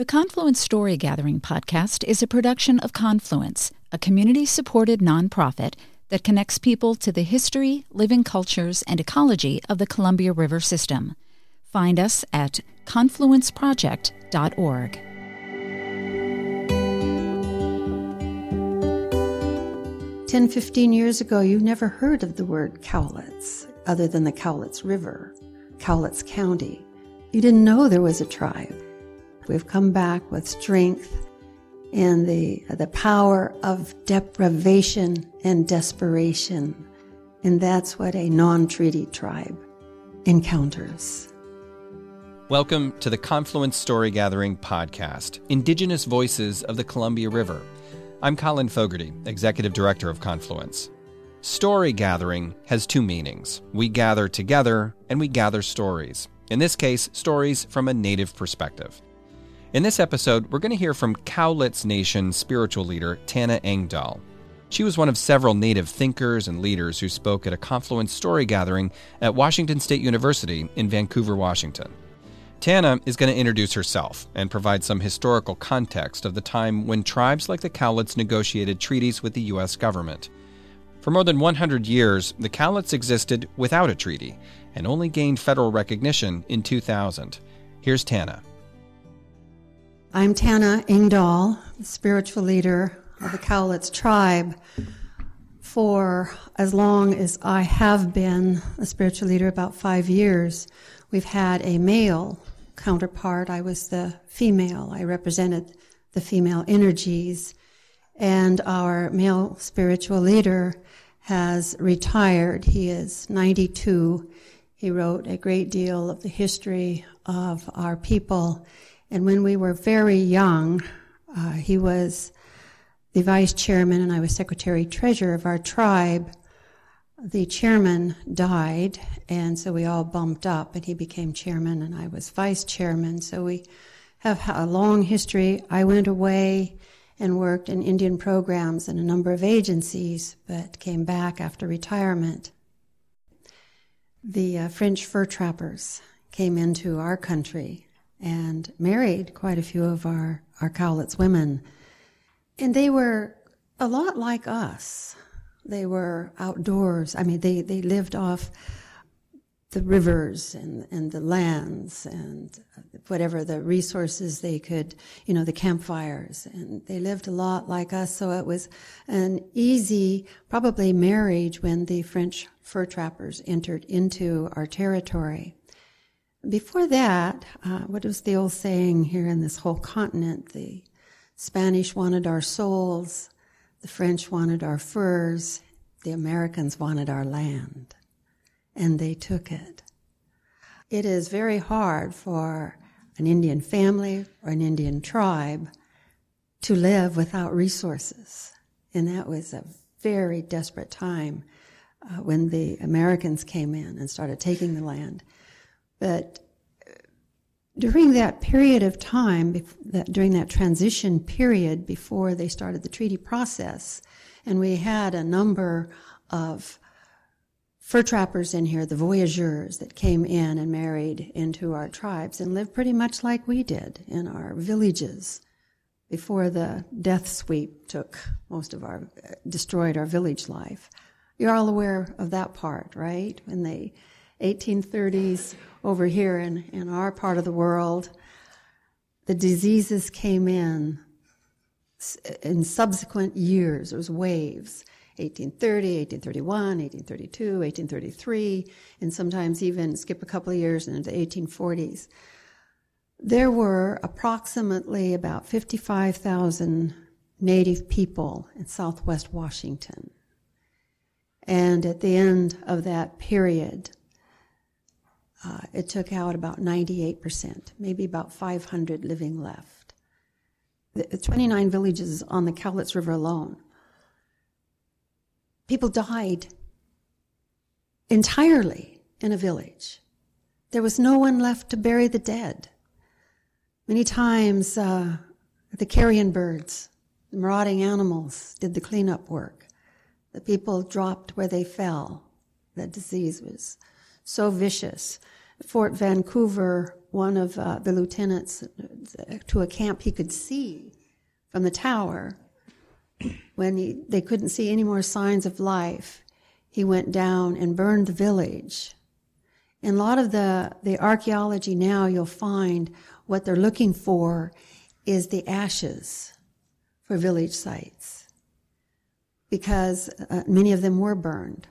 The Confluence Story Gathering podcast is a production of Confluence, a community supported nonprofit that connects people to the history, living cultures, and ecology of the Columbia River system. Find us at confluenceproject.org. Ten, fifteen years ago, you never heard of the word Cowlitz other than the Cowlitz River, Cowlitz County. You didn't know there was a tribe. We've come back with strength and the, the power of deprivation and desperation. And that's what a non treaty tribe encounters. Welcome to the Confluence Story Gathering podcast, Indigenous Voices of the Columbia River. I'm Colin Fogarty, Executive Director of Confluence. Story gathering has two meanings. We gather together and we gather stories. In this case, stories from a Native perspective. In this episode, we're going to hear from Cowlitz Nation spiritual leader Tana Engdahl. She was one of several Native thinkers and leaders who spoke at a Confluence story gathering at Washington State University in Vancouver, Washington. Tana is going to introduce herself and provide some historical context of the time when tribes like the Cowlitz negotiated treaties with the U.S. government. For more than 100 years, the Cowlitz existed without a treaty and only gained federal recognition in 2000. Here's Tana. I'm Tana Engdahl, spiritual leader of the Cowlitz tribe. For as long as I have been a spiritual leader, about five years, we've had a male counterpart. I was the female. I represented the female energies. And our male spiritual leader has retired. He is 92. He wrote a great deal of the history of our people and when we were very young, uh, he was the vice chairman and I was secretary treasurer of our tribe. The chairman died, and so we all bumped up, and he became chairman, and I was vice chairman. So we have a long history. I went away and worked in Indian programs in a number of agencies, but came back after retirement. The uh, French fur trappers came into our country and married quite a few of our, our Cowlitz women. And they were a lot like us. They were outdoors. I mean, they, they lived off the rivers and, and the lands and whatever the resources they could, you know, the campfires. And they lived a lot like us. So it was an easy, probably marriage when the French fur trappers entered into our territory. Before that, uh, what was the old saying here in this whole continent? The Spanish wanted our souls, the French wanted our furs, the Americans wanted our land, and they took it. It is very hard for an Indian family or an Indian tribe to live without resources. And that was a very desperate time uh, when the Americans came in and started taking the land. But during that period of time, during that transition period before they started the treaty process, and we had a number of fur trappers in here, the voyageurs that came in and married into our tribes and lived pretty much like we did in our villages before the death sweep took most of our, destroyed our village life. You're all aware of that part, right? When they 1830s over here in, in our part of the world, the diseases came in in subsequent years. There was waves. 1830, 1831, 1832, 1833, and sometimes even skip a couple of years into the 1840s. There were approximately about 55,000 native people in southwest Washington. And at the end of that period, uh, it took out about 98%, maybe about 500 living left. The 29 villages on the Cowlitz River alone. People died entirely in a village. There was no one left to bury the dead. Many times, uh, the carrion birds, the marauding animals did the cleanup work. The people dropped where they fell. The disease was so vicious. Fort Vancouver one of uh, the lieutenants to a camp he could see from the tower. When he, they couldn't see any more signs of life, he went down and burned the village. In a lot of the, the archaeology now, you'll find what they're looking for is the ashes for village sites because uh, many of them were burned.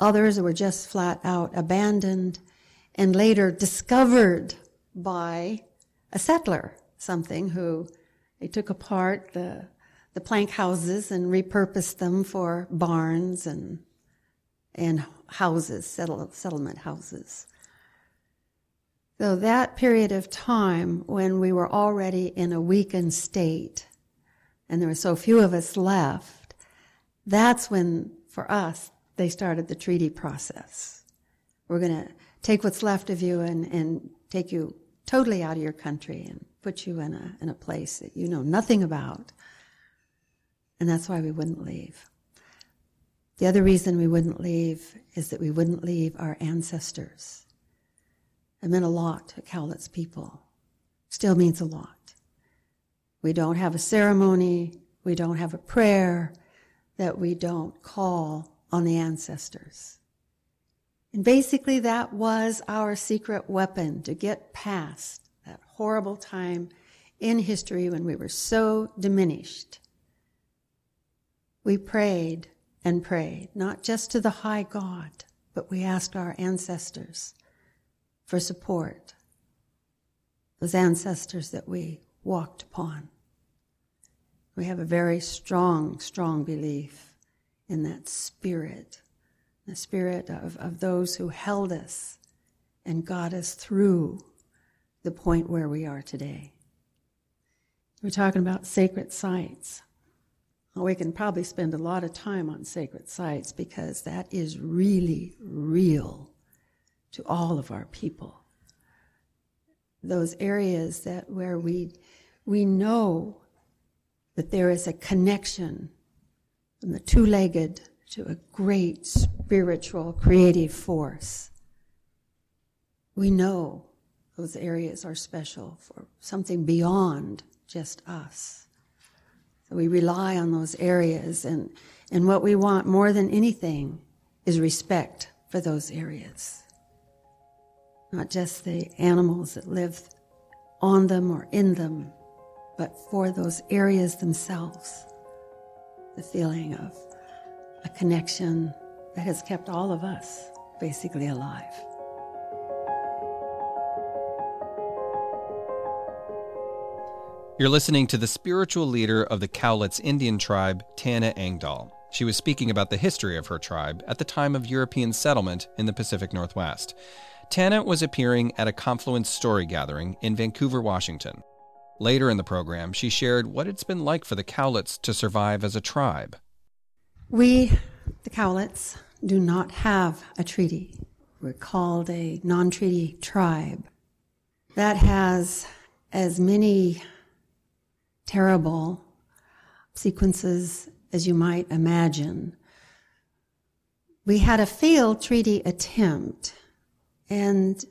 Others were just flat out abandoned and later discovered by a settler, something who they took apart the, the plank houses and repurposed them for barns and, and houses, settle, settlement houses. So that period of time when we were already in a weakened state and there were so few of us left, that's when, for us, they started the treaty process. We're going to take what's left of you and, and take you totally out of your country and put you in a, in a place that you know nothing about. And that's why we wouldn't leave. The other reason we wouldn't leave is that we wouldn't leave our ancestors. It meant a lot to Cowlitz people. Still means a lot. We don't have a ceremony. We don't have a prayer that we don't call on the ancestors. And basically that was our secret weapon to get past that horrible time in history when we were so diminished. We prayed and prayed, not just to the high God, but we asked our ancestors for support. Those ancestors that we walked upon. We have a very strong, strong belief in that spirit, the spirit of, of those who held us and got us through the point where we are today. We're talking about sacred sites. Well, we can probably spend a lot of time on sacred sites because that is really real to all of our people. Those areas that where we, we know that there is a connection from the two-legged to a great spiritual creative force. We know those areas are special for something beyond just us. So we rely on those areas and, and what we want more than anything is respect for those areas not just the animals that live on them or in them, but for those areas themselves. The feeling of a connection that has kept all of us basically alive. You're listening to the spiritual leader of the Cowlitz Indian tribe, Tana Engdahl. She was speaking about the history of her tribe at the time of European settlement in the Pacific Northwest. Tana was appearing at a Confluence story gathering in Vancouver, Washington. Later in the program, she shared what it's been like for the Cowlitz to survive as a tribe. We, the Cowlitz, do not have a treaty. We're called a non treaty tribe. That has as many terrible sequences as you might imagine. We had a failed treaty attempt and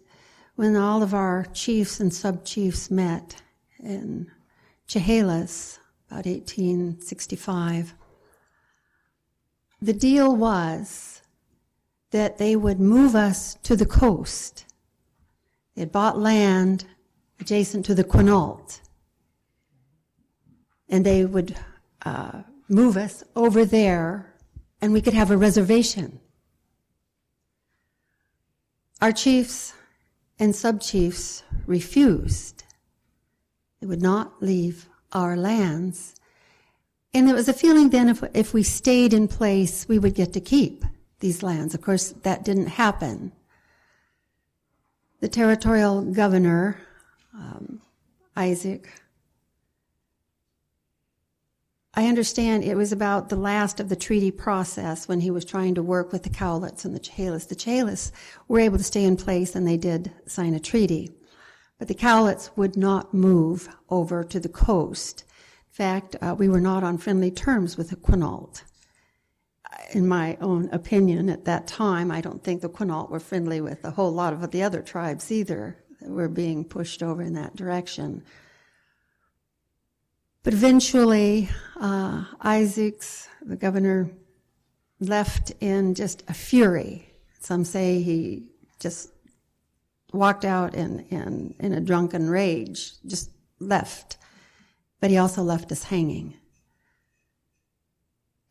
when all of our chiefs and sub chiefs met in Chehalis, about 1865, the deal was that they would move us to the coast. They had bought land adjacent to the Quinault. And they would uh, move us over there, and we could have a reservation. Our chiefs and sub chiefs refused. They would not leave our lands. And there was a feeling then if, if we stayed in place, we would get to keep these lands. Of course, that didn't happen. The territorial governor, um, Isaac I understand it was about the last of the treaty process when he was trying to work with the Cowlitz and the Chehalis. The Chehalis were able to stay in place and they did sign a treaty. But the Cowlitz would not move over to the coast. In fact, uh, we were not on friendly terms with the Quinault. In my own opinion, at that time, I don't think the Quinault were friendly with a whole lot of the other tribes either. that were being pushed over in that direction. But eventually, uh, Isaacs, the governor, left in just a fury. Some say he just walked out in, in, in a drunken rage, just left. But he also left us hanging.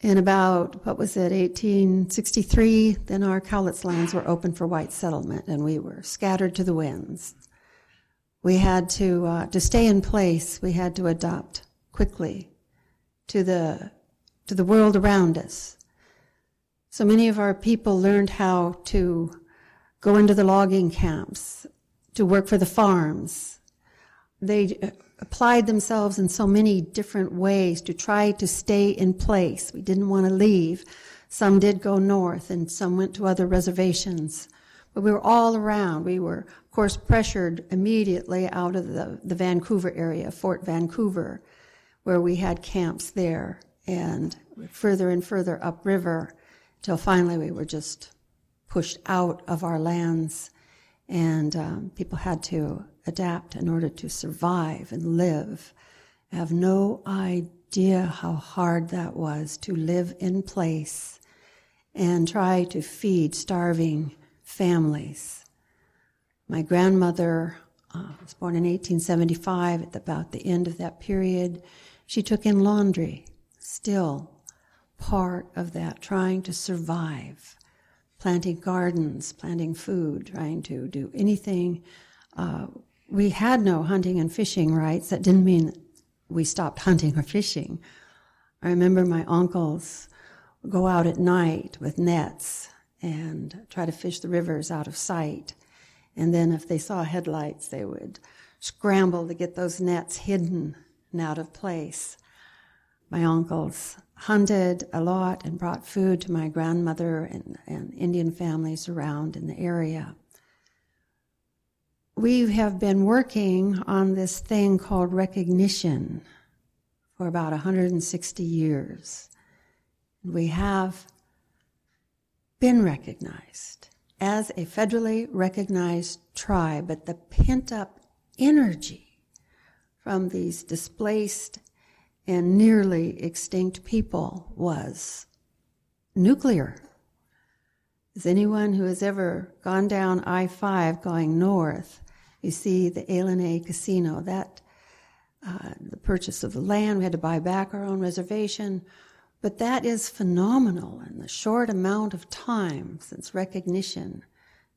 In about, what was it, 1863, then our Cowlitz lands were open for white settlement and we were scattered to the winds. We had to, uh, to stay in place, we had to adopt quickly to the, to the world around us. So many of our people learned how to go into the logging camps, to work for the farms. They uh, applied themselves in so many different ways to try to stay in place. We didn't want to leave. Some did go north and some went to other reservations. But we were all around. We were, of course, pressured immediately out of the, the Vancouver area, Fort Vancouver, where we had camps there and further and further upriver till finally we were just pushed out of our lands and um, people had to adapt in order to survive and live. I have no idea how hard that was to live in place and try to feed starving families. My grandmother uh, was born in 1875 at about the end of that period. She took in laundry, still part of that, trying to survive, planting gardens, planting food, trying to do anything uh, we had no hunting and fishing rights. That didn't mean we stopped hunting or fishing. I remember my uncles go out at night with nets and try to fish the rivers out of sight. And then if they saw headlights, they would scramble to get those nets hidden and out of place. My uncles hunted a lot and brought food to my grandmother and, and Indian families around in the area we have been working on this thing called recognition for about 160 years. We have been recognized as a federally recognized tribe, but the pent up energy from these displaced and nearly extinct people was nuclear. As anyone who has ever gone down I 5 going north you see the ilani Casino, that uh, the purchase of the land, we had to buy back our own reservation. But that is phenomenal in the short amount of time since recognition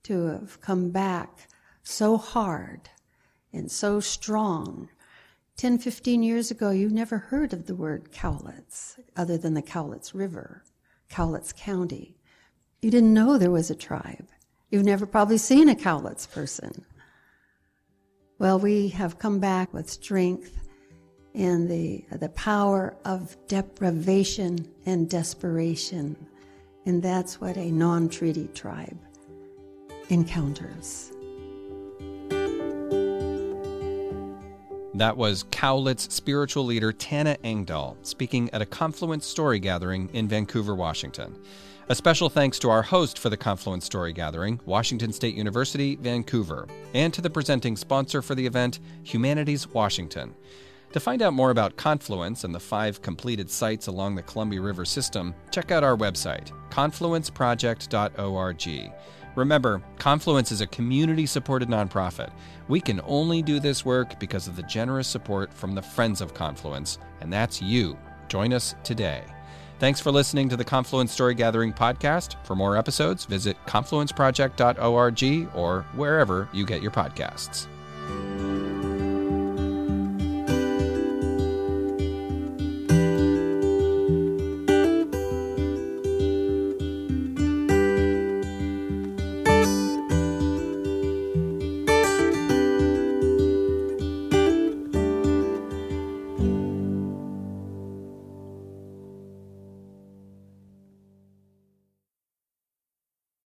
to have come back so hard and so strong. 10, 15 years ago, you never heard of the word Cowlitz other than the Cowlitz River, Cowlitz County. You didn't know there was a tribe. You've never probably seen a Cowlitz person. Well, we have come back with strength and the, the power of deprivation and desperation. And that's what a non treaty tribe encounters. That was Cowlitz spiritual leader Tana Engdahl speaking at a Confluence story gathering in Vancouver, Washington. A special thanks to our host for the Confluence Story Gathering, Washington State University, Vancouver, and to the presenting sponsor for the event, Humanities Washington. To find out more about Confluence and the five completed sites along the Columbia River system, check out our website, confluenceproject.org. Remember, Confluence is a community supported nonprofit. We can only do this work because of the generous support from the Friends of Confluence, and that's you. Join us today. Thanks for listening to the Confluence Story Gathering podcast. For more episodes, visit confluenceproject.org or wherever you get your podcasts.